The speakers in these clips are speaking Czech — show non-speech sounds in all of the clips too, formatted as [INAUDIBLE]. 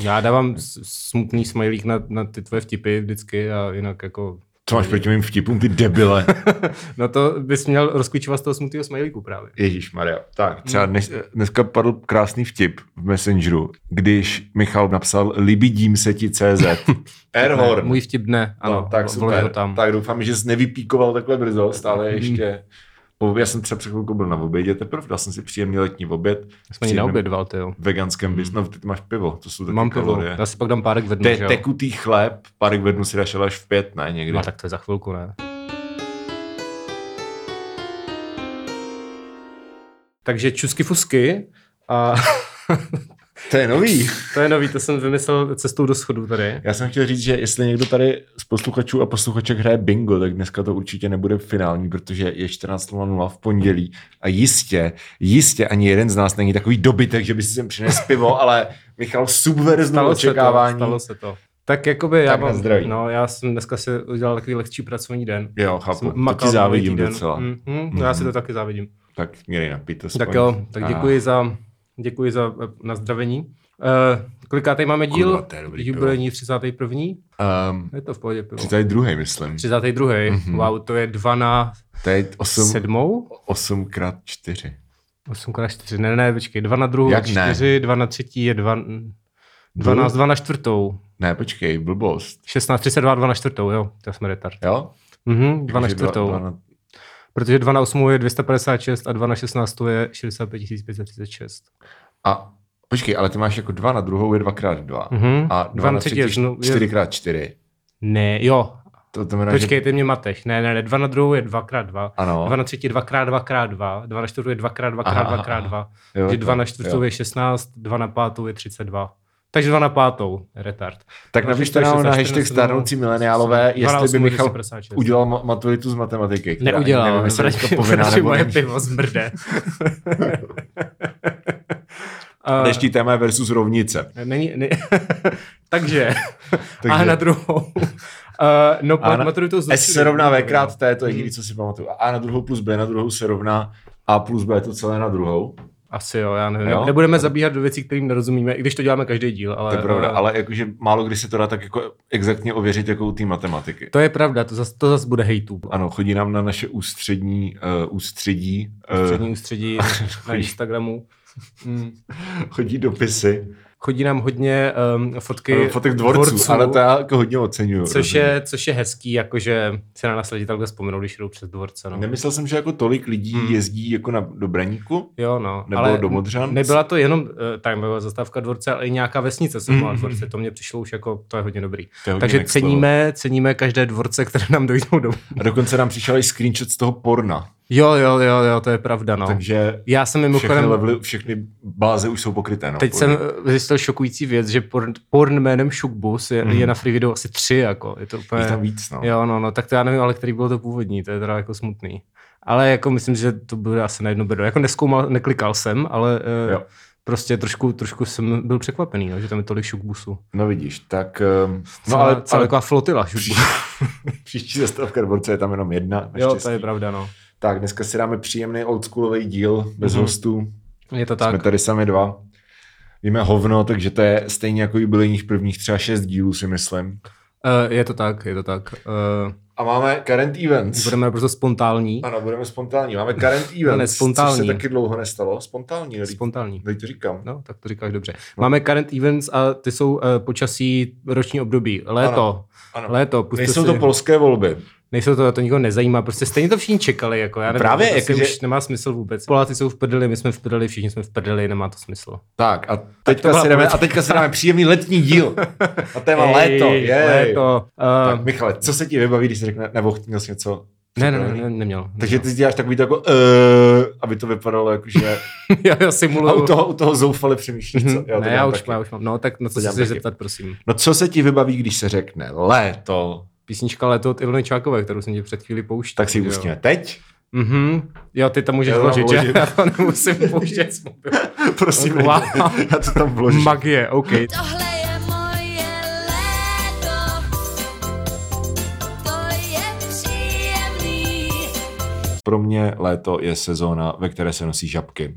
Já dávám smutný smajlík na, na ty tvoje vtipy vždycky a jinak jako... Co máš proti mým vtipům, ty debile? [LAUGHS] No to bys měl rozklíčovat z toho smutného smajlíku právě. Ježíš Maria. Tak, třeba dnes, dneska padl krásný vtip v Messengeru, když Michal napsal libidím se ti CZ. [LAUGHS] Airhorn. Můj vtip ne, ano, no, tak vlož super. tam. Tak doufám, že jsi nevypíkoval takhle brzo, stále ještě. Po, já jsem třeba před chvilkou byl na obědě, teprve dal jsem si příjemný letní oběd. Jsme ji Příjemným neobědval, ty jo. Veganském bys. No, ty máš pivo, to jsou taky Mám pivo, kalorie. já si pak dám párek ve dnu, Te, tekutý chléb, párek ve dnu si dáš ale až v pět, ne někdy. No tak to je za chvilku, ne? Takže čusky fusky a [LAUGHS] To je nový. to je nový, to jsem vymyslel cestou do schodu tady. Já jsem chtěl říct, že jestli někdo tady z posluchačů a posluchaček hraje bingo, tak dneska to určitě nebude finální, protože je 14.00 v pondělí a jistě, jistě ani jeden z nás není takový dobytek, že by si sem přines pivo, [LAUGHS] ale Michal Stalo se to, očekávání. stalo se to. Tak jakoby já Tak mám, zdraví. no já jsem dneska si udělal takový lehčí pracovní den. Jo, Jsem chápu. To makal ti závidím docela. Mm, mm, Já si to taky závidím. Tak měli napít aspoň. Tak jo, tak A, děkuji za, děkuji za eh, nazdravení. Uh, kolikátej máme díl? Kurva, to je dobrý Jubilejní 31. Um, Je to v pohodě pivo. 32. myslím. 32. Mm-hmm. Wow, to je 2 na To je 8, 7. 8 krát 4. 8 krát 4. Ne, ne, počkej. 2 na druhou Jak je ne? 4, 2 na třetí je 2, 12, 2 na čtvrtou. Ne, počkej, blbost. 16, 32, 2 na čtvrtou, jo. To jsme retard. Jo? Mhm, 2 na Takže dva- čtvrtou. dva na- Protože 2 na 8 je 256 a 2 na 16 je 65 536. A počkej, ale ty máš jako 2 na druhou je 2x2. Mhm. A Dva 2 na třetí je znovu- je- 4x4. Ne, jo. To znamená, Počkej, že... ty mě mateš. Ne, ne, ne, 2 na druhou je 2x2. Ano. 2 na třetí je 2x2x2. 2 na čtvrtou je 2x2x2x2. Jo, Takže 2 na čtvrtou je 16, 2 na pátou je 32. Takže 2 na pátou, retard. Tak Dva napište nám na hashtag sedmou, mileniálové, dva jestli by Michal 256. udělal ma- maturitu z matematiky. Neudělal, nevím, jestli je protože, to povinná protože nebo moje pivo zmrde. A- [LAUGHS] Dnešní téma je versus rovnice. Není, ne, [LAUGHS] takže, [LAUGHS] Takže- a na druhou. Uh, no, A na, maturitu z S se rovná V krát T, to je jediné, co si pamatuju. A A na druhou plus B na druhou se rovná A plus B to celé na druhou. Asi jo, já nevím. Jo? Nebudeme zabíhat do věcí, kterým nerozumíme, i když to děláme každý díl. Ale, To je pravda, ale- ale jakože málo kdy se to dá tak jako exaktně ověřit jako u té matematiky. To je pravda, to zase to zas bude hejtů. Ano, chodí nám na naše ústřední, uh, ústředí, uh, Střední ústředí [LAUGHS] na Instagramu. Mm. [LAUGHS] chodí dopisy, Chodí nám hodně um, fotky fotek dvorců, dvorců, ale to já jako hodně oceňuju. což, je, což je hezký, jakože se na nás lidi takhle vzpomenou, když jdou přes dvorce. No. Nemyslel jsem, že jako tolik lidí Hmm. jezdí jako na, do Braníku, Jo, no. nebo ale do Modřan. Nebyla to jenom uh, tam byla zastávka dvorce, ale i nějaká vesnice se Mhm. dvorce. To mě přišlo už jako, to je hodně dobrý. Je hodně Takže ceníme, ceníme každé dvorce, které nám dojdou domů. A dokonce nám přišel i screenshot z toho porna. Jo, jo, jo, jo, to je pravda, no. Takže Já jsem všechny, mimochodem, levely, všechny báze už jsou pokryté. No, teď jsem eh, zjistil šokující věc, že porn, porn jménem Shookbus je, Mhm. je na free video asi tři, jako. Je to úplně... Jich tam víc, no. Jo, no, no, tak to já nevím, ale který byl to původní, to je teda jako smutný. Ale jako myslím, že to bude asi na jedno bedro. Jako neskoumal, neklikal jsem, ale Jo. uh, prostě trošku, trošku jsem byl překvapený, no, že tam je tolik šukbusů. No vidíš, tak... Um, no ale, celá ale taková flotila šukbusů. [LAUGHS] příští zastávka dvorce je tam jenom jedna. jo, to je pravda, no. Tak, dneska si dáme příjemný oldschoolový díl bez Mhm. hostů. Je to Jsme tak. tady sami dva. Víme hovno, takže to je stejně jako jubilejních prvních třeba šest dílů, si myslím. Uh, je to tak, je to tak. Uh, A máme current events. budeme prostě spontánní. Ano, budeme spontánní. Máme current [LAUGHS] events, ne, spontánní. což se taky dlouho nestalo. Spontánní. Spontánní. Teď to říkám. No, tak to říkáš dobře. Máme current events a ty jsou uh, počasí roční období. Léto. Ano, ano. Léto. Nejsou si- to polské volby. Nejsou to, to nikoho nezajímá, prostě stejně to všichni čekali, jako já nevím, Právě, to prostě jakože- už nemá smysl vůbec. Poláci jsou v prdeli, my jsme v prdeli, všichni jsme v prdeli, nemá to smysl. Tak a teďka, byla si dáme, a teďka si dáme [LAUGHS] příjemný letní díl. A téma Ej, léto. Jej. léto. Tak, Uh, Michale, co se ti vybaví, když jsi řekne, nebo měl jsi něco? ne, ne, ne, ne, neměl. Takže ty děláš takový to jako, uh, aby to vypadalo jako, že... [LAUGHS] já, já A simuluju. u toho, u toho zoufale přemýšlíš, co? Mhm. Já ne, já už, já už mám. No, tak na To co se zeptat, prosím. No co se ti vybaví, když se řekne léto? Písnička Léto od Ilony Čákové, kterou jsem ti před chvíli pouštěl. Tak si ji pustíme teď. Mhm. Jo, ty tam můžeš vložit, že? [LAUGHS] Já to nemusím pouštět z [LAUGHS] mobilu. Prosím, Wow. já to tam vložím. Magie, OK. Tohle je moje léto, to je příjemný. Pro mě léto je sezóna, ve které se nosí žabky.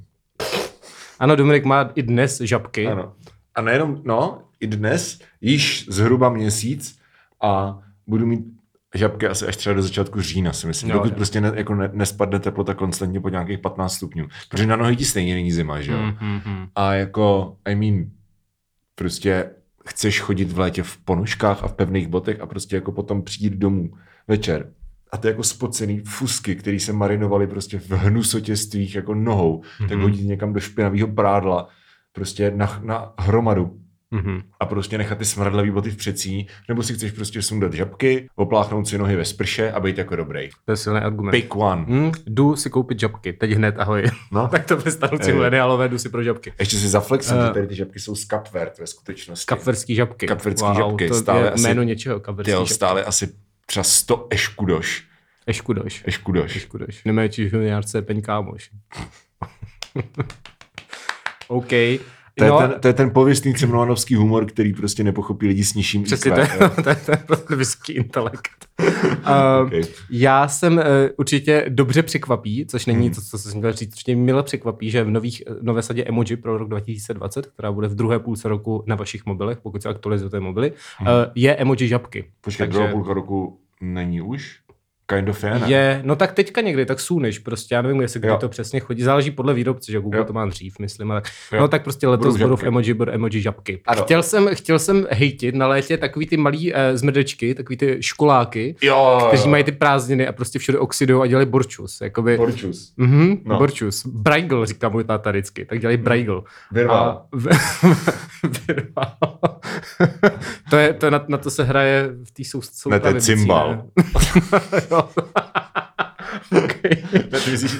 Ano, Dominik má i dnes žabky. Ano. A nejenom, no, i dnes, již zhruba měsíc a budu mít žabky asi až třeba do začátku října, si myslím. Jo, dokud jo. prostě ne, jako ne, nespadne teplota konstantně po nějakých 15 stupňů. Protože na nohy ti stejně není zima, že jo? Mm, mm, mm. A jako, I mean, prostě chceš chodit v létě v ponožkách a v pevných botech a prostě jako potom přijít domů večer. A ty jako spocený fusky, který se marinovaly prostě v hnusotě z tvých jako nohou, mm-hmm. tak Mhm. hodit někam do špinavého prádla, prostě na, na hromadu Mhm. a prostě nechat ty smradlavý boty v přecí, nebo si chceš prostě sundat žabky, opláchnout si nohy ve sprše a být jako dobrý. To je silný argument. Pick one. Hmm, jdu si koupit žabky, teď hned, ahoj. No. [LAUGHS] tak to přestanu si Ej. mileniálové, jdu si pro žabky. Ještě si zaflexím, Eh. že tady ty žabky jsou z Kapvert ve skutečnosti. Kapverský žabky. Kapverský žabky, To stále je asi- jméno něčeho, kapverský Těl žabky. stále asi třeba 100 eškudoš. Eškudoš. Eškudoš. Eškudoš. Nemáme či juniárce peň kámoš. [LAUGHS] OK. To je, no, ten, to je ten pověstný cimrmanovský humor, který prostě nepochopí lidi s nižším Přesně, IQ, to je, jo. [LAUGHS] to je, to je prostě vysoký intelekt. Uh, [LAUGHS] Okay. Já jsem uh, určitě dobře překvapí, což není Hmm. to, co jsem chtěl říct, určitě mile překvapí, že v nových, nové sadě emoji pro rok 2020, která bude v druhé půlce roku na vašich mobilech, pokud se aktualizujete mobily, uh, je emoji žabky. Hmm. Počkej, druhá půlka roku není už? Kind of je, ne? Je, no tak teďka někdy, tak soonish prostě, já nevím, jestli kdy Jo. to přesně chodí, záleží podle výrobce, že Google Jo. to má dřív, myslím, ale Jo. no tak prostě letos Budou budou v emoji, budou emoji žabky. Ano. Chtěl jsem, chtěl jsem hejtit na létě takový ty malý eh, zmrdečky, takový ty školáky, Jo, kteří mají ty prázdniny a prostě všude oxidují a dělají borčus. Jakoby, Borčus. Mhm, No. Borčus. Brajgl, říká můj táta vždycky. Tak dělají brajgl. Virval. A- [LAUGHS] Virval. [LAUGHS] to je, to je na, na, to se hraje v té sou, Ne, to je cymbal. [LAUGHS] jo. okay. [LAUGHS] Ne, ty myslíš,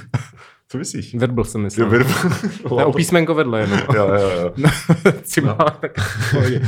co myslíš? Verbal jsem Jo, myslel. virval. [LAUGHS] Ne, o písmenko vedle jenom. Jo, jo, jo. [LAUGHS] Cymbal, tak v pohodě.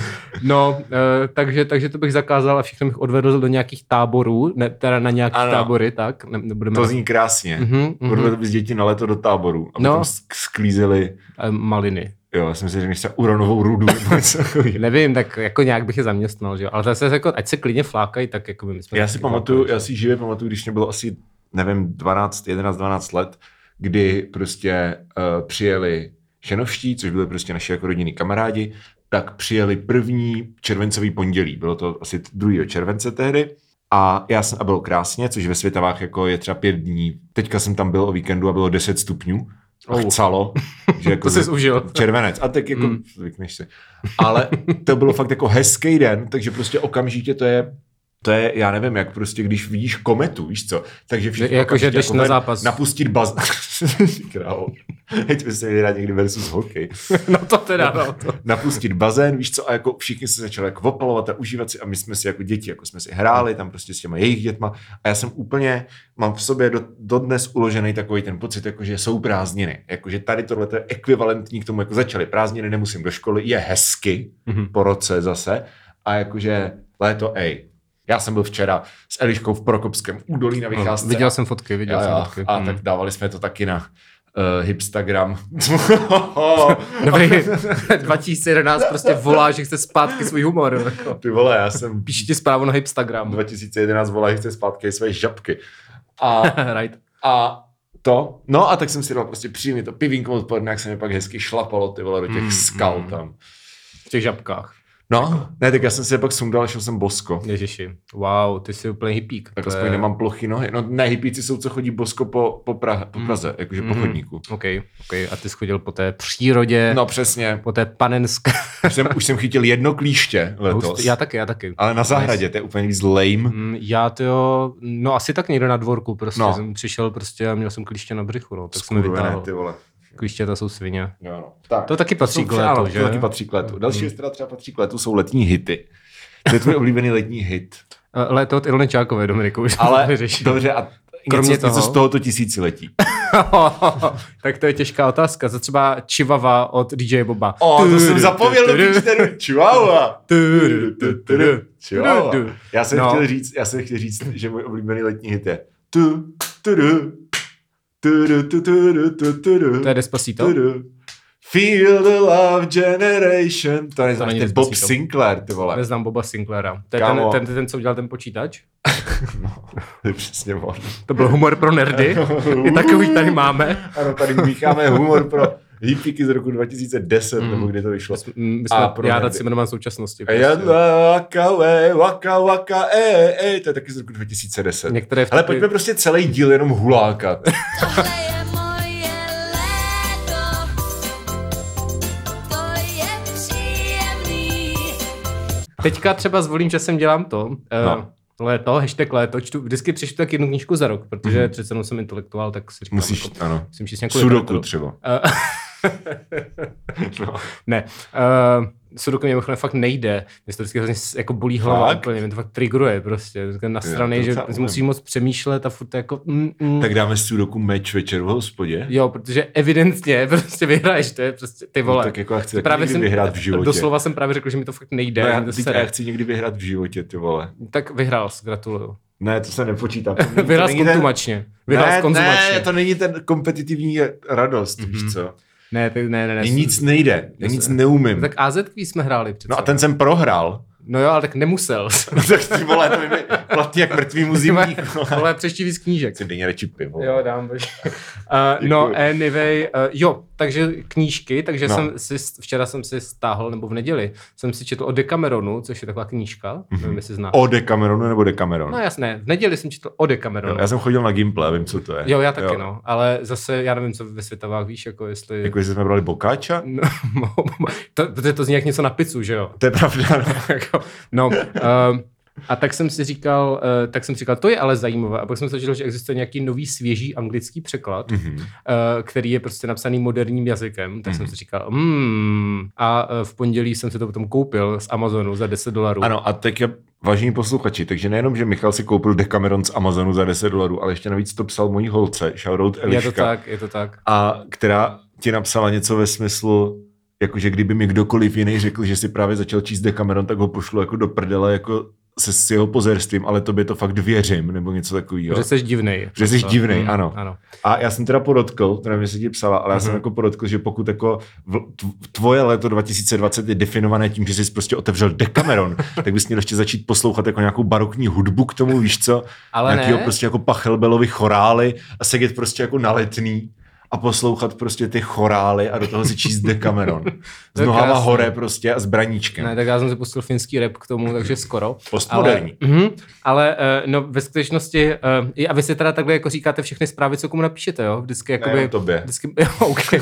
No, eh, takže, takže to bych zakázal a všechno bych odvedl do nějakých táborů, ne, teda na nějaké tábory, tak? Ne, nebudeme To zní krásně. Mhm, mhm. Odvedl bys děti na leto do táboru, aby No. tam sk- sklízeli, Eh, maliny. Jo, já jsem si řekl, třeba uranovou rudu nebo [LAUGHS] něco takového. Nevím, tak jako nějak bych je zaměstnal, že jo. Ale zase jako, ať se klidně flákají, tak jako by my jsme... Já si pamatuju, já si živě pamatuju, když mě bylo asi, nevím, 12, 11, 12 let, kdy prostě uh, přijeli šenovští, což byli prostě naši jako rodinní kamarádi, tak přijeli první červencový pondělí. Bylo to asi 2. července tehdy. A já jsem, a bylo krásně, což ve Světavách jako je třeba pět dní. Teďka jsem tam byl o víkendu a bylo 10 stupňů. A Oh. chcalo. [LAUGHS] Že jako To jsi užil. Červenec. A tak jako Mm. zvykneš si. [LAUGHS] Ale to bylo fakt jako hezký den, takže prostě okamžitě to je to je, já nevím, jak prostě, když vidíš kometu, víš co, takže všichni Jako, že jdeš na ven, zápas. Napustit baz... [LAUGHS] [LAUGHS] Teď byste měli hrát někdy versus hokej. [LAUGHS] No to teda, no. To. Napustit bazén, víš co, a jako všichni se začali jako opalovat a užívat si a my jsme si jako děti, jako jsme si hráli tam prostě s těma jejich dětma a já jsem úplně, mám v sobě do, dodnes uložený takový ten pocit, jako že jsou prázdniny, jako že tady tohle je ekvivalentní k tomu, jako začaly prázdniny, nemusím do školy, je hezky Mhm. po roce zase a jakože léto, ej, já jsem byl včera s Eliškou v Prokopském údolí na vycházce. Viděl jsem fotky, viděl Jo, jsem fotky. A Hmm. tak dávali jsme to taky na uh, Hipstagram. [LAUGHS] Dobrý, 2011 prostě volá, že chce zpátky svůj humor. Jako. Ty vole, já jsem Píši ti zprávu na Instagram. 2011 volá, že chce zpátky své žabky. A, [LAUGHS] right. a to, no a tak jsem si dal prostě příjemně to pivínko odpoledne, jak se mi pak hezky šlapalo ty vole do těch Mm, skal mm. tam. V těch žabkách. No, ne, tak já jsem si je pak sundal, šel jsem bosko. Ježiši. Wow, ty jsi úplně hippík. Tak aspoň je- nemám plochy nohy. No ne, hypíci jsou, co chodí bosko po, po, Prahe, po Praze, jakože po Mhm. chodníku. OK, OK. A ty jsi chodil po té přírodě, No přesně. po té panenské. Už jsem, už jsem chytil jedno klíště letos. Já taky, já taky. Ale na zahradě, to je úplně víc lame. Mm, Já to jo, no asi tak někde na dvorku prostě No. jsem přišel prostě a měl jsem klíště na břichu, no, tak jsem Skurvené, vytáhl. ty vole. Klíště to jsou svině. Jo, no. tak. To taky patří jsou k létu, ano, že? To taky patří k létu. Další Mm. věc, která třeba patří k létu, jsou letní hity. To je tvůj oblíbený letní hit. Eh, Léto od Ilony Čákové, Dominiku, už Ale to dobře, a Kromě něco, něco toho- z tohoto tisíciletí. [LAUGHS] tak to je těžká otázka. Za třeba Chihuahua od DJ Boba. O, to jsem Tudu, zapomněl do. Chihuahua. tudu. Já jsem No. chtěl říct, já jsem chtěl říct, že můj oblíbený letní hit je tu, tu, tu, To je Despacito? Feel the love generation. To je, To je Bob. Sinclair, ty vole. Neznám Boba Sinclaira. To je Kámo. ten, ten, ten, co udělal ten počítač? [LAUGHS] No, to je přesně on. To byl humor pro nerdy. [LAUGHS] I takový tady máme. Ano, tady mícháme humor pro Hipíky z roku 2010, Mm. nebo kdy to vyšlo. My A jsme pro Jára nerdy. Cimrman současnosti. A já waka, waka, waka, e, e, to je taky z roku 2010. Některé Ale vtipy- pojďme prostě celý díl jenom hulákat. [LAUGHS] Tohle je moje léto, to je příjemný. Teďka třeba zvolím, že jsem dělám to. No. No. Léto, hashtag léto, čtu, vždycky přečtu tak jednu knížku za rok, protože mm-hmm. přece jenom jsem intelektuál, tak si říkám, Musíš, jako, ano. musím číst nějakou Sudoku literaturu. třeba. Eh, [LAUGHS] [LAUGHS] No. ne. Uh, Sudoku mimochodem fakt nejde. Mě to vždycky hrozně jako bolí hlava Fakt? úplně, mě to fakt triggeruje prostě. Na to strany, že musíš moc přemýšlet a furt jako... Mm, mm. Tak dáme Sudoku meč večer v hospodě. Jo, protože evidentně [LAUGHS] prostě vyhraješ, to je prostě ty vole. No, tak jako já chci taky někdy vyhrát v životě. Doslova jsem právě řekl, že mi to fakt nejde. No já, mě já chci někdy vyhrát v životě, ty vole. Tak vyhrál jsi, gratuluju. Ne, to se nepočítá. [LAUGHS] Vyhrál jsi Ne, ne, to není ten kompetitivní radost, mm-hmm. víš co. Ne, ty, ne, ne, ne. Nic nejde, já nic neumím. Tak AZ jsme hráli přece. No a ten jsem prohrál. No jo, ale tak nemusel. [LAUGHS] No tak ty vole, to mi platí jak mrtvýmu zimníku. ale přečti víc knížek. Chci denně radši pivo. Jo, dám. bože. Uh, no, anyway, uh, jo, takže knížky, takže No. jsem si, včera jsem si stáhl, nebo v neděli, jsem si četl o Decameronu, což je taková knížka, mm-hmm. nevím, jestli znáš. O Decameronu nebo Decameron? No jasné, v neděli jsem četl o Decameronu. Jo, já jsem chodil na Gimple, vím, co to je. Jo, já taky, jo. no. Ale zase, já nevím, co ve světovách víš, jako jestli... Jako jestli jsme brali bokáča? No, [LAUGHS] to, protože to zní jak něco na pizzu, že jo? To je pravda. no. [LAUGHS] Jako, no, uh, a tak jsem si říkal, uh, tak jsem si říkal, to je ale zajímavé. A pak jsem se dočetl, že existuje nějaký nový svěží anglický překlad, Mhm. mm-hmm. uh, který je prostě napsaný moderním jazykem. Tak mm-hmm. jsem si říkal, hmm. A uh, v pondělí jsem si to potom koupil z Amazonu za 10 dolarů. Ano, a teď je vážení posluchači, takže nejenom, že Michal si koupil Decameron z Amazonu za 10 dolarů, ale ještě navíc to psal mojí holce, shoutout je Eliška, to tak, je to tak. a která ti napsala něco ve smyslu, jakože kdyby mi kdokoliv jiný řekl, že si právě začal číst Decameron, tak ho pošlu jako do prdele, jako se s jeho pozerstvím, ale tobě to fakt věřím, nebo něco takového. Že jsi divnej. Že jsi divnej, mm, ano. ano. A já jsem teda podotkl, to nevím, jestli ti psala, ale já jsem jako podotkl, že pokud jako v, tv- tvoje léto 2020 je definované tím, že jsi prostě otevřel Decameron, [LAUGHS] tak bys měl ještě začít poslouchat jako nějakou barokní hudbu k tomu, víš co? Ale Nějakýho ne. prostě jako pachelbelovi chorály a sedět prostě jako na letný a poslouchat prostě ty chorály a do toho si číst Decameron. [LAUGHS] S nohama hore prostě a s braníčkem. Ne, tak já jsem si pustil finský rap k tomu, takže skoro. Postmoderní. Ale, mm, ale uh, no, ve skutečnosti, uh, a vy si teda takhle jako říkáte všechny zprávy, co komu napíšete, jo? Vždycky jakoby... jenom tobě. Vždycky, [LAUGHS] jo, okay.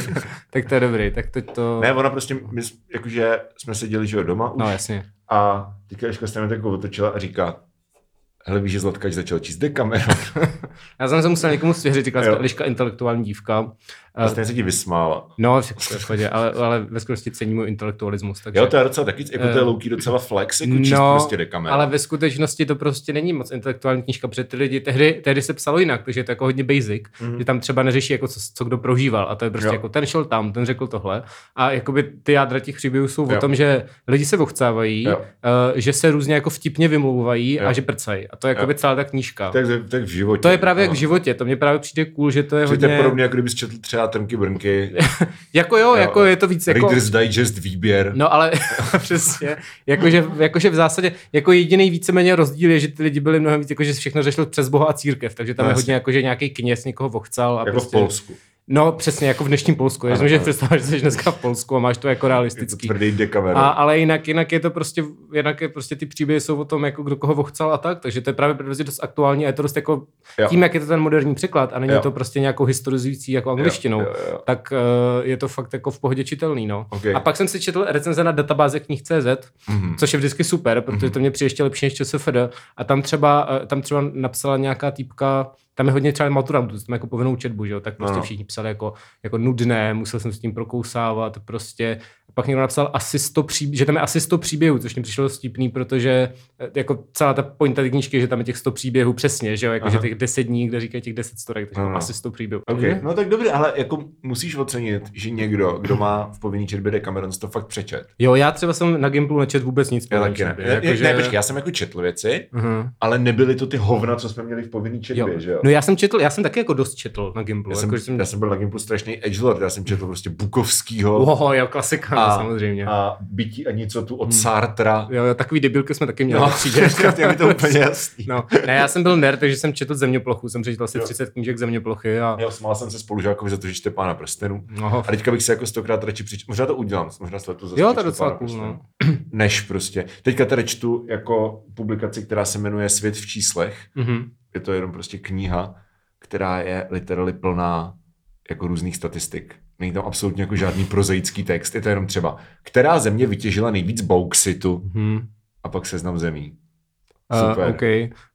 tak to je dobrý, tak to... to... Ne, ona prostě, my, jakože jsme seděli, že jo, doma už No jasně. a teďka Ježka se mě tak otočila a říká, hele víš, že Zlatkač začal číst Decameron. [LAUGHS] Já jsem se musel někomu svěřit, říkala Eliška intelektuální dívka. A stejně se ti vysmála. No, všechno v pohodě, ale, ale ve skutečnosti cení můj intelektualismus. Takže... Jo, to je docela taky, jako to je Eh, louký docela flex, jako číst no, prostě Decameron. ale ve skutečnosti to prostě není moc intelektuální knížka, protože ty lidi tehdy, tehdy se psalo jinak, takže je to jako hodně basic, mm-hmm. že tam třeba neřeší, jako co, co kdo prožíval a to je prostě Jo. jako ten šel tam, ten řekl tohle a jakoby ty jádra těch příběhů jsou Jo. o tom, že lidi se vochcávají, Jo. uh, že se různě jako vtipně vymlouvají Jo. a že prcají a to je jakoby celá ta knížka. tak, tak v životě. To je právě jak no. v životě, to mně právě přijde cool, že to je hodně... podobně, jako kdybys četl třeba Trnky Brnky, [LAUGHS] Jako jo, jako je to víc jako... Reader's Digest výběr. No ale [LAUGHS] přesně, jakože, jakože v zásadě, jako jediný víceméně rozdíl je, že ty lidi byli mnohem víc, jakože všechno řešilo přes Boha a církev, takže tam No je hodně jakože nějaký kněz někoho vochcal. A jako prostě, v Polsku. No přesně, jako v dnešním Polsku. Já jsem, že ano. představit, že jsi dneska v Polsku a máš to jako Je to realistický. tvrdý Decameron. A, ale jinak, jinak je to prostě, jinak je prostě ty příběhy jsou o tom, jako kdo koho vochcal a tak, takže to je právě prostě dost aktuální a je to dost jako Jo. tím, jak je to ten moderní překlad a není Jo. to prostě nějakou historizující jako angličtinou, jo, jo. tak uh, je to fakt jako v pohodě čitelný, no. Ok. A pak jsem si četl recenze na databáze knih.cz, mm-hmm. což je vždycky super, protože to mě přijde ještě lepší než ČSFD. A tam třeba, eh, tam třeba napsala nějaká týpka, tam je hodně třeba maturantů, tam jako povinnou četbu, že jo, tak prostě Ano. všichni psali jako, jako nudné, musel jsem s tím prokousávat, prostě. Pak někdo napsal asi 100 příběhů, že tam je asi 100 příběhů, což mi přišlo stipný, protože eh, jako celá ta pointa té knížky, je, že tam je těch 100 příběhů přesně, že jo, jako Aha. že těch 10 dní, kde říkají těch 10 storek, takže tam asi 100 příběhů. Okay. No tak dobře, ale jako musíš ocenit, že někdo, kdo má v povinný četbě Decameron, to fakt přečet. Jo, já třeba jsem na Gimplu nečet vůbec nic. Já taky ne. četby, Ne, jakože- ne, počkej, já jsem jako četl věci, Mhm. ale nebyly to ty hovna, co jsme měli v povinný četbě, Jo. že jo? No já jsem četl, já jsem taky jako dost četl na Gimplu. Já jsem, jako, že jsem... já jsem byl na Gimplu strašný edgelord, já jsem četl prostě Bukovskýho Oho, jo, klasika. A, samozřejmě. a bytí a něco tu od Sartra. Jo, jo, takový debilky jsme taky měli. No, [LAUGHS] je mi to úplně jasný. No, ne, já jsem byl nerd, takže jsem četl zeměplochu, jsem přečetl asi Jo. 30 knížek zeměplochy a... Jo, smál jsem se spolužákovi za to, že čte pána prstenů. No, A teďka bych se jako stokrát radši přečetl. Možná to udělám, možná se to zase Jo, to je docela cool, no. Než prostě. Teďka teda čtu jako publikaci, která se jmenuje Svět v číslech. Mhm. Je to jenom prostě kniha, která je literally plná jako různých statistik. Není tam absolutně jako žádný prozaický text. Je to jenom třeba, která země vytěžila nejvíc bauxitu Mhm. a pak seznam zemí. Uh, Super. OK.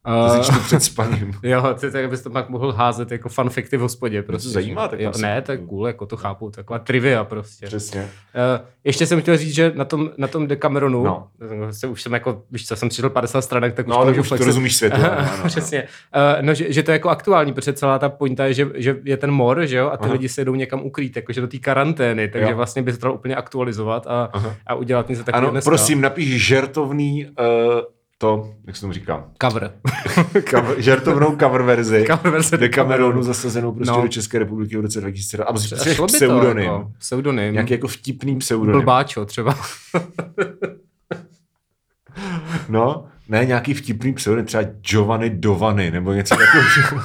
To si Uh, čtu před spaním. jo, ty tak bys to pak mohl házet jako fanfikty v hospodě. Prostě, to zajímá, tak jo, Ne, to je cool, jako to chápu, taková trivia prostě. Přesně. Uh, ještě jsem chtěl říct, že na tom, na tom Decameronu, No. no. se, už jsem jako, víš co, jsem přečetl 50 stranek, tak už No, to ale můžu už to rozumíš světu. ano, [LAUGHS] ano, ano. Přesně. Uh, no, že, že, to je jako aktuální, protože celá ta pointa je, že, že je ten mor, že jo, a ty Aha. lidi se jdou někam ukrýt, jakože do té karantény, takže Jo. vlastně by se to úplně aktualizovat a, Aha. a udělat něco takového Ano, dneska. prosím, napiš žertovný uh, to, jak se tomu říká, Cover. [LAUGHS] cover, žertovnou cover verzi [LAUGHS] Cover verze Decameronu zasazenou prostě No. do České republiky v roce 2000. A šlo by to, pseudonym. Jako, pseudonym. Nějaký jako vtipný pseudonym. Blbáčo třeba. [LAUGHS] No, ne, nějaký vtipný pseudonym, třeba Giovanni Dovany, nebo něco takového.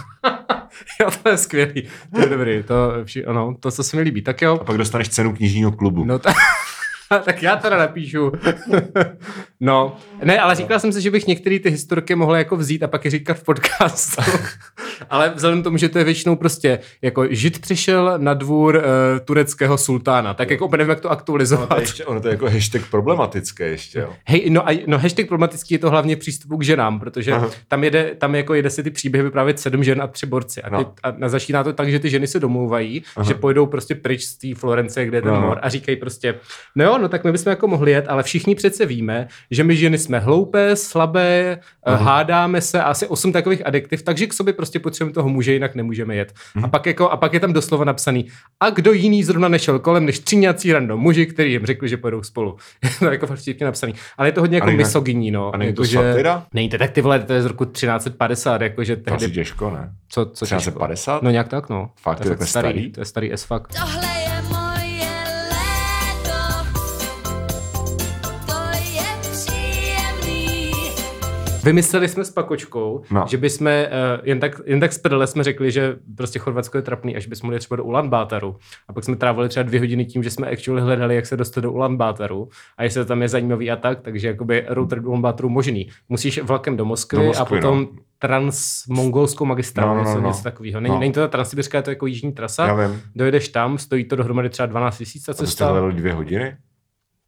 jo, to je skvělý. To je dobrý. To, vši, ano, to, co se mi líbí. Tak jo. A pak dostaneš cenu knižního klubu. No ta... [LAUGHS] tak já teda napíšu. [LAUGHS] no, ne, ale říkal jsem si, že bych některé ty historky mohl jako vzít a pak je říkat v podcastu. [LAUGHS] ale vzhledem k tomu, že to je většinou prostě jako žid přišel na dvůr uh, tureckého sultána, tak jako úplně nevím, jak to Ono aktualizovat. to, je ještě, ono to je jako hashtag problematické ještě, jo. Hej, no, a, no hashtag problematický je to hlavně přístupu k ženám, protože Aha. tam jede, tam jako jede si ty příběhy vyprávět sedm žen a tři borci. A, ty, No. a, začíná to tak, že ty ženy se domlouvají, Aha. že pojedou prostě pryč z té Florence, kde je ten No. mor a říkají prostě, no jo, no tak my bychom jako mohli jet, ale všichni přece víme, že my ženy jsme hloupé, slabé, Aha. Hádáme se a asi osm takových adjektiv, takže k sobě prostě potřebujeme toho muže, jinak nemůžeme jet. Mhm. A, pak jako, a pak je tam doslova napsaný, a kdo jiný zrovna nešel kolem než tři nějací random muži, který jim řekli, že pojedou spolu. [LAUGHS] je to jako fakt vtipně napsaný. Ale je to hodně jako není- misogyní, no. a není to jako, že- satira? Není to tak ty vole, to je z roku 1350, jakože To asi tehdy... těžko, ne? Co, co těžko? 1350? No nějak tak, no. Fakt, to je je takhle fakt starý, starý? To je starý as fuck. Tohle je Vymysleli jsme s Pakočkou, No. no. že bychom uh, jen tak, jen tak z prdele jsme řekli, že prostě Chorvatsko je trapný, až bychom mohli třeba do Ulaanbátaru. A pak jsme trávili třeba dvě hodiny tím, že jsme actually hledali, jak se dostat do Ulaanbátaru a jestli to tam je zajímavý a tak, takže jakoby trip do Ulaanbátaru možný. Musíš vlakem do Moskvy, Do a Moskvy, potom no. transmongolskou magistrálu, No, no, no, něco, no. něco takového. Není, No. není to ta transsibirská, je to jako jižní trasa. Dojedeš tam, stojí to dohromady třeba 12 000 ta A jste cesta. hledali dvě hodiny?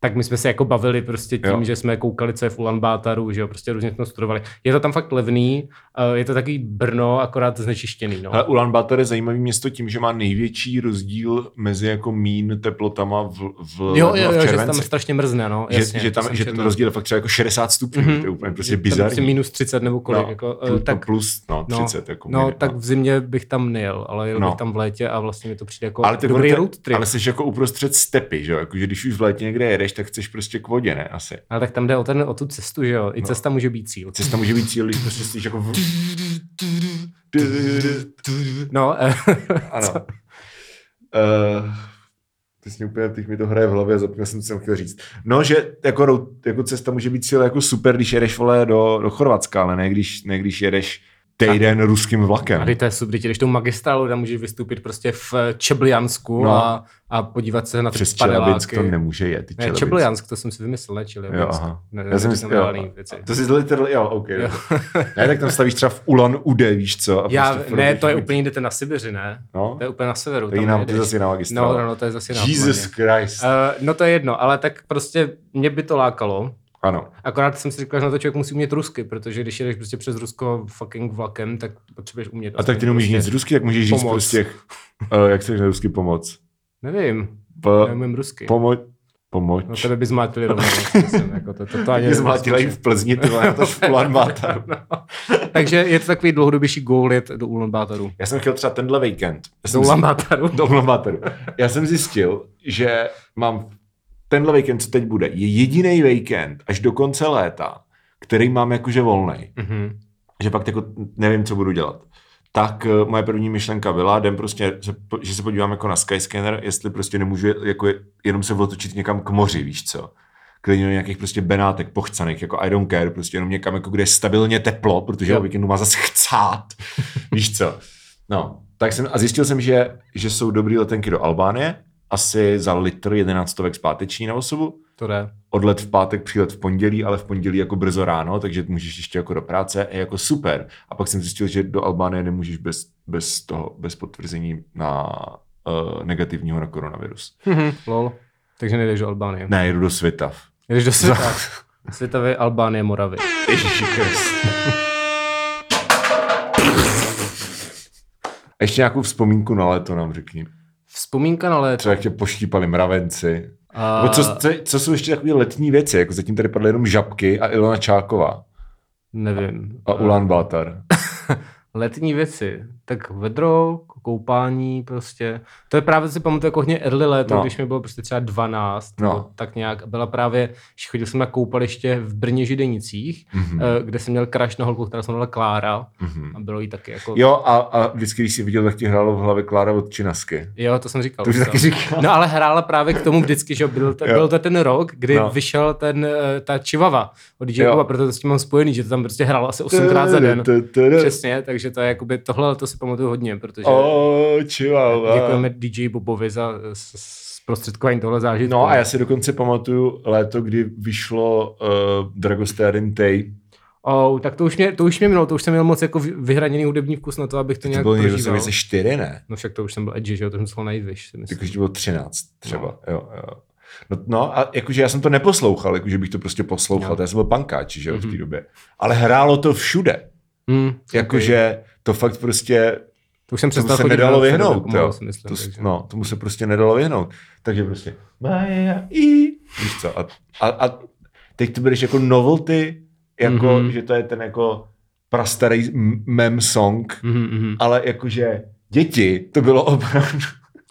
Tak my jsme se jako bavili prostě tím, Jo. jo. že jsme koukali, co je v Ulaanbátaru, že jo, prostě různě jsme studovali. Je to tam fakt levný, eh, je to takový Brno, akorát znečištěný, no. Ale Ulaanbaatar je zajímavý město tím, že má největší rozdíl mezi jako mín teplotama v, v, Jo, jo, a v jo, že červenci. tam strašně mrzne, no. že, Jasně, že, to tam, že ten rozdíl je fakt třeba jako 60 stupňů, Mhm. to je úplně prostě Že tam bizarní. prostě minus 30 nebo kolik, No, jako, eh, plus, tak, plus no, no, 30. jako no, tak v zimě bych tam nejel, ale jel No. bych tam v létě a vlastně mi to přijde jako ale ty dobrý road trip. Ale jsi jako uprostřed stepy, že jo? Jako, že když už v létě někde jedeš, tak chceš prostě k vodě, ne? Asi. Ale tak tam jde o, ten, o tu cestu, že jo. I No. cesta může být cíl. Cesta může být cíl, když prostě jsi jako v... No, eh, Ano. Uh, ty jsi mě úplně, teď mi to hraje v hlavě, zapomněl jsem, co jsem chtěl říct. No, že jako, jako cesta může být cíl jako super, když jedeš vole do, do Chorvatska, ale ne když, ne když jedeš týden ruským vlakem. a to je super, když tou magistrálu, tam můžeš vystoupit prostě v Čebliansku No. a, a podívat se na ty Přes to nemůže jet. Ne. Čebliansk, to jsem si vymyslel, ne aha. Ne, ne, Já jsem myslel, to jsi literally, jo, ok. Jo. ne, tak tam stavíš třeba v Ulan Ude, víš co? A Já, prostě ne, to je úplně jinde na Sibiři, ne? No, To je úplně na severu. to je to zase jiná magistrála. No, no, no, to je zase jiná. Jesus. Christ. Uh, no to je jedno, ale tak prostě mě by to lákalo. Ano. Akorát jsem si říkal, že na to člověk musí umět rusky, protože když jedeš prostě přes Rusko fucking vlakem, tak potřebuješ umět. A tak ty neumíš prostě, nic rusky, tak můžeš říct prostě, uh, jak se řekne rusky pomoc. Nevím, Po, neumím rusky. pomoc. Pomoc. No tebe by zmátili rovnou. [LAUGHS] no, myslím, jako to, to, to ani zmátili v Plzni, ty to [LAUGHS] v Ulaanbaatar. no. Takže je to takový dlouhodobější goal jet do Ulaanbátaru. Já jsem chtěl třeba tenhle víkend. Do jsem si- Ulaanbátaru. do Ulaanbaataru. Já jsem zjistil, že mám tenhle víkend, co teď bude, je jediný víkend až do konce léta, který mám jakože volný. Mhm. Že pak jako nevím, co budu dělat. tak eh, moje první myšlenka byla, jdem prostě, že se podívám jako na Skyscanner, jestli prostě nemůžu jako je- jenom se otočit někam k moři, víš co. Klidně do nějakých prostě benátek pochcaných, jako I don't care, prostě jenom někam, jako kde je stabilně teplo, protože Jo. o víkendu má zase chcát, víš co. No, tak jsem, a zjistil jsem, že, že jsou dobrý letenky do Albánie, asi za litr 11 stovek zpáteční na osobu, To jde. odlet v pátek, přílet v pondělí, ale v pondělí jako brzo ráno, takže můžeš ještě jako do práce, je jako super. A pak jsem zjistil, že do Albánie nemůžeš bez, bez toho, bez potvrzení na uh, negativního na koronavirus. Mhm, lol. Takže nejdeš do Albánie. Ne, jedu do Svitav. Jdeš do světa. Světové Albánie, Moravy. Ježiši. A ještě nějakou vzpomínku na léto nám řekni. Vzpomínka na léto. Třeba jak tě poštípali mravenci. A... Nebo co, co, co, jsou ještě takové letní věci? Jako zatím tady padly jenom žabky a Ilona Čáková. Nevím. A Ulan Bátar. [LAUGHS] Letní věci. Tak vedro, koupání prostě. To je právě si pamatuju jako hodně early léto, No. no. když mi bylo prostě třeba 12, No. nebo tak nějak. Byla právě, že chodil jsem na koupaliště v Brně Židenicích, Mhm. mm-hmm. kde jsem měl crush na holku, která se jmenovala Klára. Mhm. A bylo jí taky jako... Jo, a, a vždycky, když jsi viděl, tak ti hrálo v hlavě Klára od Činasky. Jo, to jsem říkal. To už taky říkal. No ale hrála právě k tomu vždycky, že jo, byl, to, byl to ten rok, kdy No. no. vyšel ten, eh, ta Chihuahua od DJ proto to s tím mám spojený, že to tam prostě hrál asi 8krát za den. Přesně, takže to je jakoby, tohle to si pamatuju hodně, protože Oh, chihuahua. děkujeme DJ Bobovi za eh, zprostředkování tohle zážitku. No a já si dokonce pamatuju léto, kdy vyšlo uh, Dragostea Tay. Oh, tak to už, mě, to už mě mělo, to už jsem měl moc jako vy- vyhraněný hudební vkus na to, abych to To nějak bylo někdo prožíval. se čtyři, ne? No však to už jsem byl edgy, že jo, to jsem musel najít vyš, si myslím. Že to bylo 13 třeba. No. Jo, jo. No, no, a jakože já jsem to neposlouchal, jakože bych to prostě poslouchal, Jo. to já jsem byl pankáč, že jo, v té Mhm. době. Ale hrálo to všude. Hmm, Jakože to fakt prostě to už jsem přestal se chodit nedalo vyhnout. Jo. myslím, to, takže. no, tomu se prostě nedalo vyhnout. Takže prostě Maja i, víš co, a, a, a teď to budeš jako novelty, jako, Mhm. že to je ten jako prastarý mem song, Mhm, mhm. ale jakože děti, to bylo opravdu,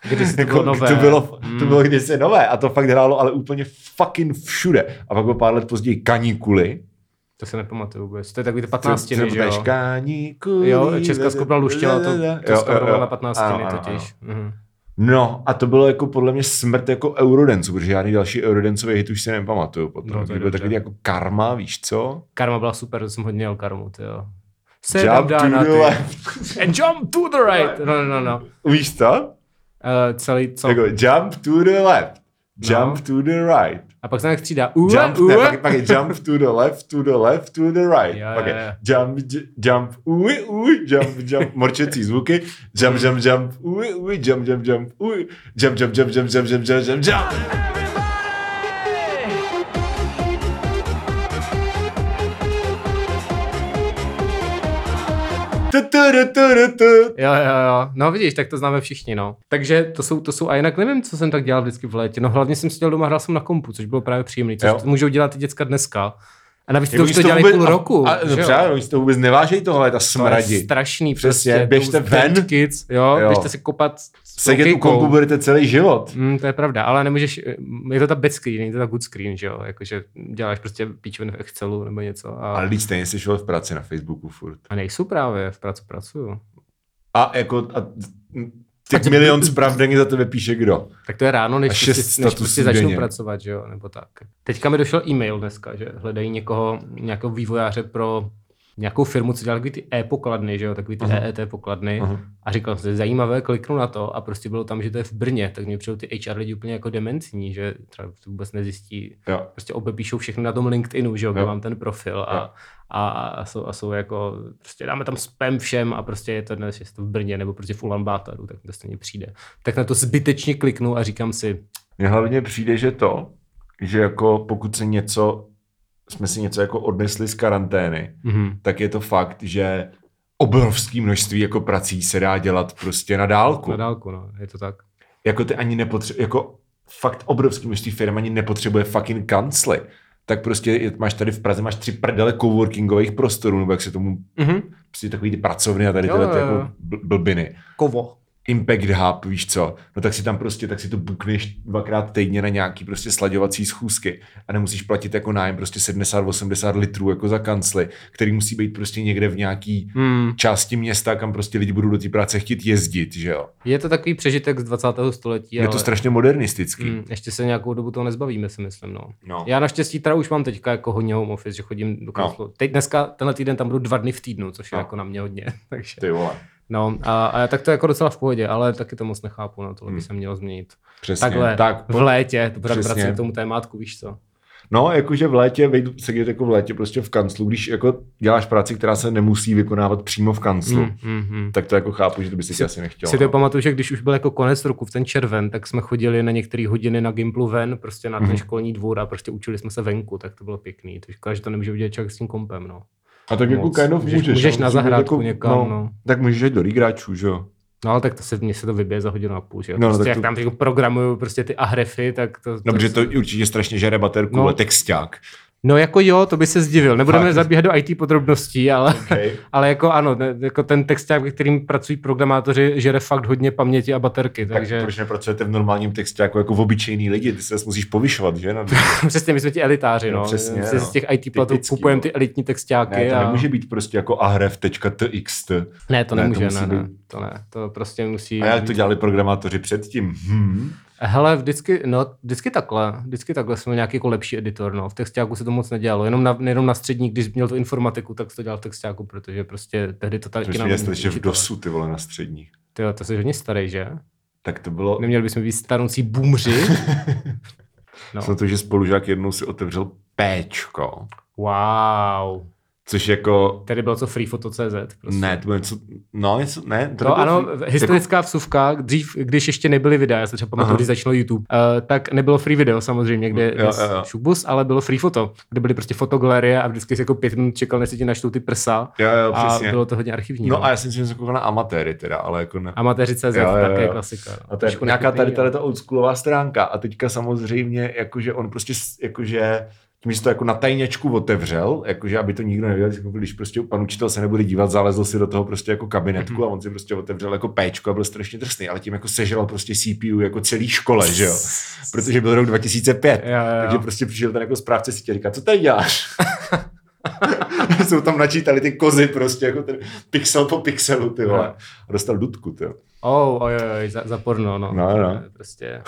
Kdysi to jako, bylo nové. to bylo, to Mm. bylo kdysi nové a to fakt hrálo ale úplně fucking všude. A pak bylo pár let později kaníkuly. To se nepamatuju vůbec. To je takový ty 15, že jo? Jo, česká skupina Luštěla to, to jo, na 15 Ano, ano, totiž. Mhm. No a to bylo jako podle mě smrt jako Eurodancu, protože žádný další Eurodancový hit už si nepamatuju potom. No, No, to to byl takový jako karma, víš co? Karma byla super, to jsem hodně jel karmu, ty jo. Jump to the left. And jump to the right. No, no, no. Víš co? Uh, celý, co? Jako jump to the left, jump No. to the right. A pak se nějak střídá. Ue, Jump, ne, ue. pak, pak je jump to the left, to the left, to the right. Jo, pak jo, je jump, jump, uj, uj, jump, jump, morčecí zvuky, jump, jump, jump, uj, uj, jump, jump, jump, uj, jump, jump, jump, jump, jump, jump, jump, jump, jump. Tu, Jo, jo, jo. No vidíš, tak to známe všichni, no. Takže to jsou, to jsou, a jinak nevím, co jsem tak dělal vždycky v létě. No hlavně jsem seděl doma, hrál jsem na kompu, což bylo právě příjemný, což Jo. můžou dělat i děcka dneska. A navíc to Jako už to si dělají vůbec- půl roku. A, a, no právě, si to vůbec nevážejí tohle, ta To je smradi. strašný, Přesně, prostě. běžte ven. Kids, jo, Jo. běžte si kopat s Sedět u kompu budete celý život. Mm, to je pravda, ale nemůžeš, je to ta bad screen, není to ta good screen, že jo, jakože děláš prostě píčovin v Excelu nebo něco a, Ale lidi stejně jsi šel v práci na Facebooku furt. a nejsou právě, v práci pracuju. A jako a těch milion zpráv denně za tebe píše kdo? Tak to je ráno, než, šest prostě, než prostě začnou denně. pracovat, že jo, nebo tak. Teďka mi došel e-mail dneska, že hledají někoho, nějakého vývojáře pro nějakou firmu, co dělá takový ty e-pokladny, že jo, takový ty Aha. EET pokladny. Aha. A říkal jsem si, zajímavé, kliknu na to a prostě bylo tam, že to je v Brně, tak mě přijel ty HR lidi úplně jako dementní, že třeba to vůbec nezjistí, Jo. prostě obepíšou všechno na tom LinkedInu, že jo, Jo. mám ten profil Jo. a, a, a, jsou, a jsou jako, prostě dáme tam spam všem a prostě je to dnes, jestli to v Brně nebo prostě v Ulaanbátaru, tak mi to stejně přijde. Tak na to zbytečně kliknu a říkám si, Mně hlavně přijde, že to, že jako pokud se něco, jsme si něco jako odnesli z karantény, mhm, tak je to fakt, že obrovský množství jako prací se dá dělat prostě na dálku. na dálku, no, je to tak. Jako ty ani nepotřebuje, jako fakt obrovský množství firm ani nepotřebuje fucking kancly. Tak prostě máš tady v Praze, máš tři prdele coworkingových prostorů, nebo jak se tomu, Mhm. prostě takový ty pracovny a tady Jo, tyhle ty jo, jo. jako bl- blbiny. Kovo. Impact Hub, víš co, no tak si tam prostě, tak si to bukneš dvakrát týdně na nějaký prostě slaďovací schůzky a nemusíš platit jako nájem prostě 70-80 litrů jako za kancly, který musí být prostě někde v nějaký Hmm. části města, kam prostě lidi budou do té práce chtít jezdit, že jo. Je to takový přežitek z 20. století, Je ale to strašně modernistický. hmm, ještě se nějakou dobu toho nezbavíme, si myslím. No. No. Já naštěstí teda už mám teďka jako hodně home office, že chodím do kanclu. Teď dneska, tenhle týden tam budu dva dny v týdnu, což je No. jako na mě hodně. [LAUGHS] Takže, Ty vole. No, a, a, tak to je jako docela v pohodě, ale taky to moc nechápu, no, tohle by Hmm. se mělo změnit. Přesně. Takhle, Tak, v létě, to pořád vracím k tomu témátku, víš co. No, jakože v létě, vejdu sedět jako v létě prostě v kanclu, když jako děláš práci, která se nemusí vykonávat přímo v kanclu, Hmm, hmm, hmm. tak to jako chápu, že to by si asi nechtěl. Si to no. pamatuju, že když už byl jako konec roku v ten červen, tak jsme chodili na některé hodiny na Gimplu ven, prostě na ten Mhm. školní dvůr a prostě učili jsme se venku, tak to bylo pěkný. To škoda, že to nemůže udělat člověk s tím kompem, no. A tak jako moc. kind of Můžeš- můžeš. můžeš no, na zahrádku někam, no. Tak můžeš jít do rigráčů, že jo. No ale tak to se, mně se to vybije za hodinu a půl, že jo. No, prostě tak jak to- tam jako programuju prostě ty ahrefy, tak to... No, protože to určitě strašně žere baterku, No. ale texták. No jako jo, to by se zdivil. Nebudeme Fakt. zabíhat do IT podrobností, ale, Okay. ale jako ano, ne, jako ten texták, ve kterým pracují programátoři, žere fakt hodně paměti a baterky, Tak takže proč nepracujete v normálním textu jako, jako v obyčejný lidi? Ty se musíš povyšovat, že? [LAUGHS] Přesně my jsme ti elitáři, no. No, přesně, Si no. z těch IT platů kupujeme no. ty elitní textáky. ne, to a... nemůže být prostě jako ahref.txt. Ne, to Ne, to nemůže, ne, ne, být- to ne, to prostě musí... A jak to dělali programátoři předtím? Hmm. Hele, vždycky, no, vždycky takhle, vždycky takhle jsme nějaký jako lepší editor, no, v textáku se to moc nedělalo, jenom na, jenom na střední, když měl tu informatiku, tak se to dělal v textáku, protože prostě tehdy to taky jsme měli ještě v DOSu, ty vole, na střední. Tyjo, to jsi hodně starý, že? Tak to bylo... Neměli bychom být starnoucí boomři? [LAUGHS] No. No. to, že spolužák jednou si otevřel péčko, Wow. Což jako... Tady bylo co freefoto.cz. Prostě. Ne, to bylo něco... No, něco... Ne, to nebylo- ano, jako- historická vsuvka, dřív, když ještě nebyly videa, já se třeba pamatuju, když začalo YouTube, uh, tak nebylo free video samozřejmě, kde Jo, je jo, jo. šubus, ale bylo free foto, kde byly prostě fotogalerie a vždycky jsi jako pět minut čekal, než se ti naštou ty prsa Jo, jo, a přesně. bylo to hodně archivní. No a já jsem si koukal na amatéry teda, ale jako ne. Amatéři.cz, Jo, jo, také klasika. no. A to je nějaká tady tady ta oldschoolová stránka a teďka samozřejmě jakože on prostě jakože tím, že to jako na tajněčku otevřel, jakože aby to nikdo nevěděl, jako když prostě pan učitel se nebude dívat, zalezl si do toho prostě jako kabinetku Mhm. a on si prostě otevřel jako péčko a byl strašně drsný, ale tím jako sežral prostě CPU jako celý škole, že jo, protože byl rok 2005, Jo, jo, takže prostě přišel ten jako správce a říká, co tady děláš? [LAUGHS] Jsou tam načítali ty kozy prostě, jako ten pixel po pixelu, ty vole. A dostal dudku, ty. jo. Oh, oj, oj, oj, za, za porno, no. No, no. Prostě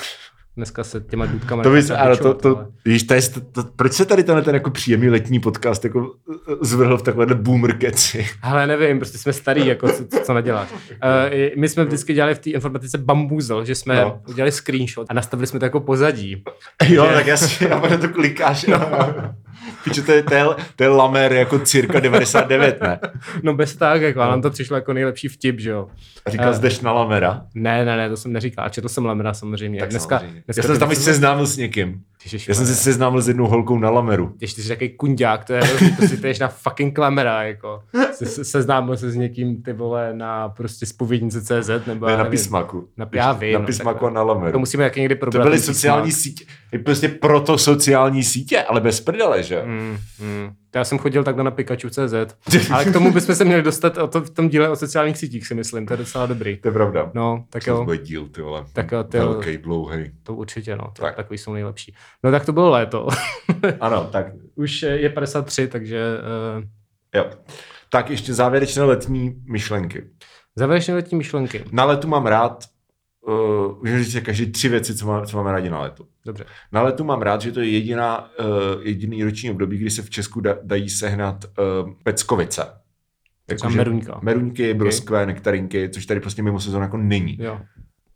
dneska se těma důdkama To bys, ano, to, to, ale- víš, to je, to, to, proč se tady tenhle ten jako příjemný letní podcast jako eh, zvrhl v takovéhle boomer keci? [LAUGHS] Ale nevím, prostě jsme starý, jako co, co, co naděláš. Uh, my jsme vždycky dělali v té informatice bambuzel, že jsme No. udělali screenshot a nastavili jsme to jako pozadí. jo, Že- tak jasně, a na to klikáš. No. [LAUGHS] Píče, to je, to, je, to je lamer jako cirka 99, ne? No bez tak, jako, a nám to přišlo jako nejlepší vtip, že jo. A říkal, Eh. jdeš na lamera? Ne, ne, ne, to jsem neříkal. A četl jsem Lamera samozřejmě. Tak dneska, samozřejmě. dneska Já jsem to tam seznámil s někým. Já jsem se seznámil s jednou holkou na lameru. Když ty jsi takový kunďák, to je hrozný, to si jdeš na fucking klamera, jako. Se, se, seznámil se s někým, ty vole, na prostě spovědnice CZ, nebo Ne, na nevím. písmaku. Na- já vím, Na no, písmaku tak- a na lameru. To musíme jak někdy To probrat. byly ten sociální písmak. sítě. I prostě proto sociální sítě, ale bez prdele, že? Mm, mm. To já jsem chodil takhle na Pikachu.cz, ale k tomu bychom se měli dostat o to, v tom díle o sociálních sítích, si myslím, to je docela dobrý. To je pravda. No, tak To jo, bude díl, ty vole. Tak ty. Velký, dlouhý. to určitě, no, to, Tak. takový jsou nejlepší. No tak to bylo léto. [LAUGHS] Ano, tak Už eh, je 53, takže uh, jo. Tak ještě závěrečné letní myšlenky. závěrečné letní myšlenky. Na letu mám rád, uh, můžu říct každý tři věci, co, má, co máme rádi na letu. Dobře. Na letu mám rád, že to je jediná, uh, jediný roční období, kdy se v Česku da, dají sehnat uh, peckovice. Tam meruňka. Meruňky, broskve, nektarinky, což tady prostě mimo sezónu jako není. Jo.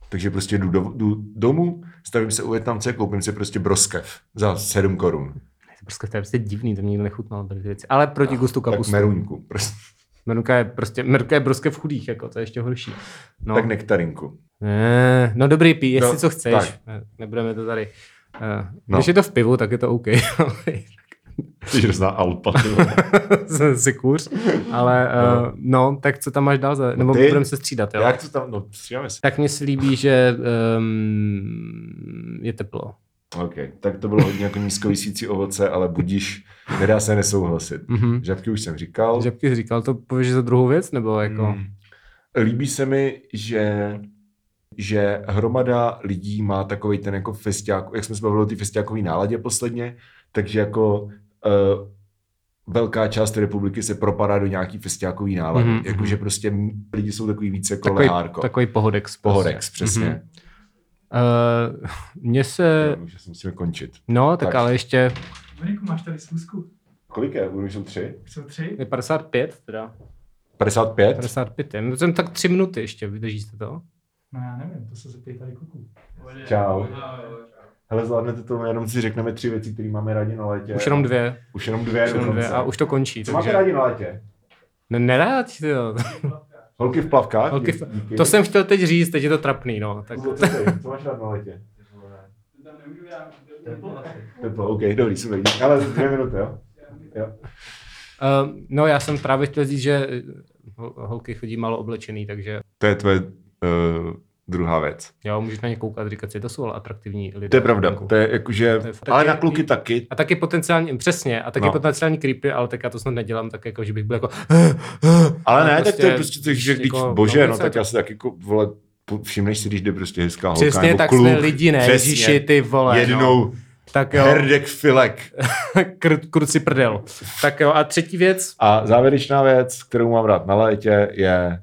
Takže prostě jdu, do, jdu domů, stavím se u Větnamce, koupím si prostě broskev za 7 korun. Prostě to je prostě divný, to mě nikdo nechutnal věci. Ale proti gustu Tak kapustu. meruňku, prostě, Meruňka je prostě, meruňka je broskev chudých, jako, to je ještě horší. No. tak nektarinku. Ne, no dobrý pí, jestli No, co chceš. tak. Ne, Nebudeme to tady. Uh, No. Když je to v pivu, tak je to OK. [LAUGHS] Ty hrozná alpa. ty vole. [LAUGHS] si kůř. Ale uh, no, tak co tam máš dál? Za... Nebo ty? budeme se střídat, jo? Jak to tam, no střídáme se. Tak mně se líbí, že um, je teplo. OK, tak to bylo hodně jako nízkovisící ovoce, ale budíš, nedá se nesouhlasit. Mhm. Žabky už jsem říkal. Žabky jsi říkal, to pověš za druhou věc? Nebo jako... Mm. Líbí se mi, že že hromada lidí má takový ten jako festiák, jak jsme se bavili o té festiákové náladě posledně, takže jako uh, velká část republiky se propadá do nějaký festiákový nálady. Mhm, Mm-hmm. Jakože prostě m- lidi jsou takový víc jako Takový, lehárko. takový pohodex. prostě. Pohodex, přesně. Mhm. Uh, mně se... Jo, už musíme končit. No, tak, Tak. ale ještě Dominiku, máš tady schůzku? Kolik je? Už jsou tři? Jsou tři? je 55 teda. 55? 55 je. No, jsem tak tři minuty ještě, vydržíte to? No já nevím, to se zeptej tady kuku. Čau. Hele, zvládnete to, jenom si řekneme tři věci, které máme rádi na létě. Už jenom dvě. Už jenom dvě. Už jenom dvě a už to končí. Co máte Takže... rádi na létě? Ne, nerád, jo. [LAUGHS] Holky v plavkách? Holky Díky. v- To jsem chtěl teď říct, teď je to trapný, no. Tak... Co, co, ty? co máš rád na létě? Teplo, OK, dobrý, super. Ale dvě minuty, jo? jo. Uh, no, já jsem právě chtěl říct, že hol- holky chodí málo oblečený, takže To je tvoje uh, druhá věc. jo, můžeš na ně koukat, říkat si, to jsou ale atraktivní lidé. To je pravda, to je jakože, To je ale taky- na kluky taky. A taky potenciálně, přesně, a taky No. potenciální creepy, ale tak já to snad nedělám tak jako, že bych byl jako Ale ne, tak prostě, to je prostě, to, že když, jako- bože, no, no, tak já si tak jako, vole, všimneš si, když jde prostě hezká holka, přesně nebo tak kluk, jsme lidi, ne, Ježíši, ty vole, no. jednou tak jo, herdek filek. [LAUGHS] Kr- kruci prdel. Tak jo, a třetí věc, A závěrečná věc, kterou mám rád na létě, je,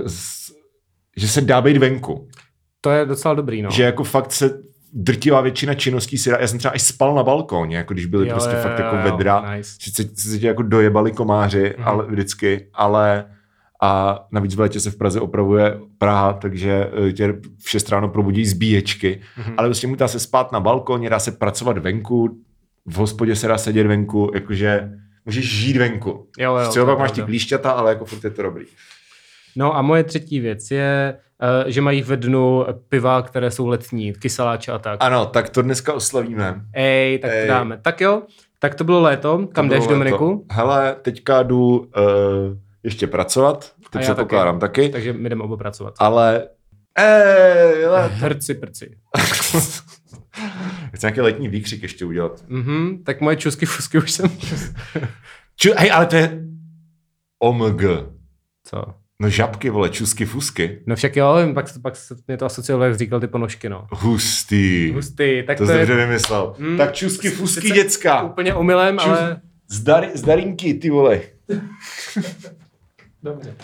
uh, že se dá být venku. to je docela dobrý, no. Že jako fakt se drtivá většina činností si dá, já jsem třeba i spal na balkóně, jako když byly Jo, prostě jo, fakt jo, jako jo, vedra. nice. Sice se tě jako dojebali komáři, Mhm. ale vždycky, ale a navíc v létě se v Praze opravuje Praha, takže eh, tě v 6 ráno probudí zbíječky, Mhm. ale prostě mu dá se spát na balkóně, dá se pracovat venku, v hospodě se dá sedět venku, jakože můžeš žít venku. Jo, jo, je pak máš ty klíšťata, ale jako furt je to dobrý. No a moje třetí věc je, uh, že mají ve dnu piva, které jsou letní, kyseláče a tak. Ano, tak to dneska oslavíme. Ej, tak Ej. to dáme. Tak jo, tak to bylo léto. Kam To jdeš, Dominiku? Hele, teďka jdu uh, ještě pracovat, A to já předpokládám taky, taky, Takže my jdeme oba pracovat. ale Ej, léto. [LAUGHS] Hrci prci. [LAUGHS] Chci nějaký letní výkřik ještě udělat. Mhm, tak moje čusky fusky už jsem... Ču, hej, ale to je OMG. Co? No žabky, vole, čusky, fusky. No však jo, pak, pak se mě to asociovalo, jak říkal ty ponožky, no. Hustý. Hustý, tak to to, je dobře vymyslel. Mm. tak čusky, fusky, děcka. úplně omylem, Čus- ale... Zdar, zdarinky, ty vole. [LAUGHS] Dobře.